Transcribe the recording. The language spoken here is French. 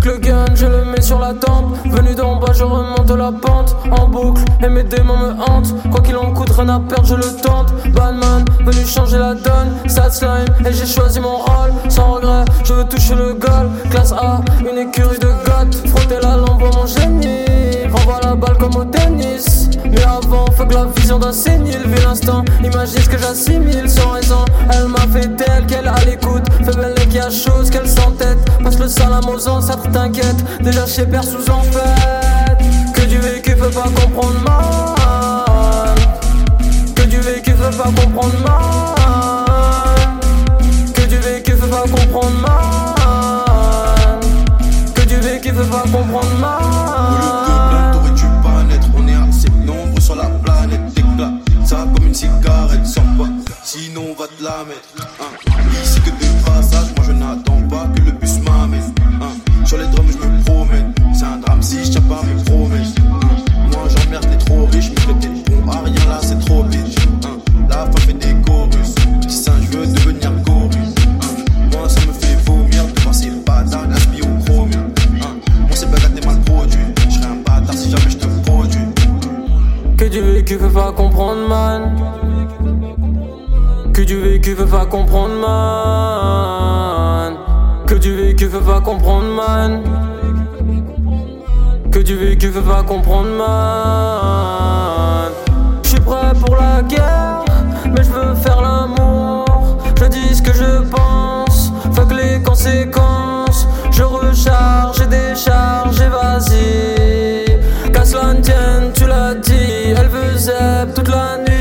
gun, je le mets sur la tempe. Venu d'en bas, je remonte la pente en boucle. Et mes démons me hantent. Quoi qu'il en coûte, rien à perdre, je le tente. Batman, venu changer la donne. Sad slime, et j'ai choisi mon rôle. Sans regret, je veux toucher le goal. Classe A, une écurie de goth. Frotter la lampe mon génie. Renvoie la balle comme au tennis. Mais avant, fuck la vision d'un sénile. Vu l'instant, imagine ce que j'assimile sans raison. Elle m'a fait telle qu'elle a l'écoute. Fait belle qui a chose qu'elle s'entête. Passe le salam aux ancêtres, t'inquiète. Déjà chez Père sous en. Que du vécu peut pas comprendre mal. Que du vécu peut pas comprendre mal. Que du vécu peut pas comprendre mal. Que du vécu peut pas comprendre mal. T'aurais-tu pas naître On est assez nombreux sur la planète. Éclat, ça comme une cigarette. Sors pas, sinon on va te la mettre. Hein. Ici que des passages, moi je n'attends pas que le bus m'amène. Hein. Sur les drums, je me promène. C'est un drame si je tiens pas mes promesses. Hein. Moi j'emmerde les trop riches, mais t'es bon à rien là, c'est trop bitch. Hein. La femme fait des chorus. Petit singe, je veux devenir chorus. Hein. Moi ça me fait vomir de voir ces bâtards gaspiller au chrome. Hein. Moi c'est bagarre, t'es mal produit. Je serais un bâtard si jamais je te produis. Que du vécu peut pas comprendre man. Que du vécu peut pas comprendre man. Que du vécu veut pas comprendre man. Que du vécu veut pas comprendre man. Je suis prêt pour la guerre Mais je veux faire l'amour. Je dis ce que je pense Fuck les conséquences. Je recharge et décharge et vas-y. Qu'à cela tienne tu l'as dit Elle veut zeb toute la nuit.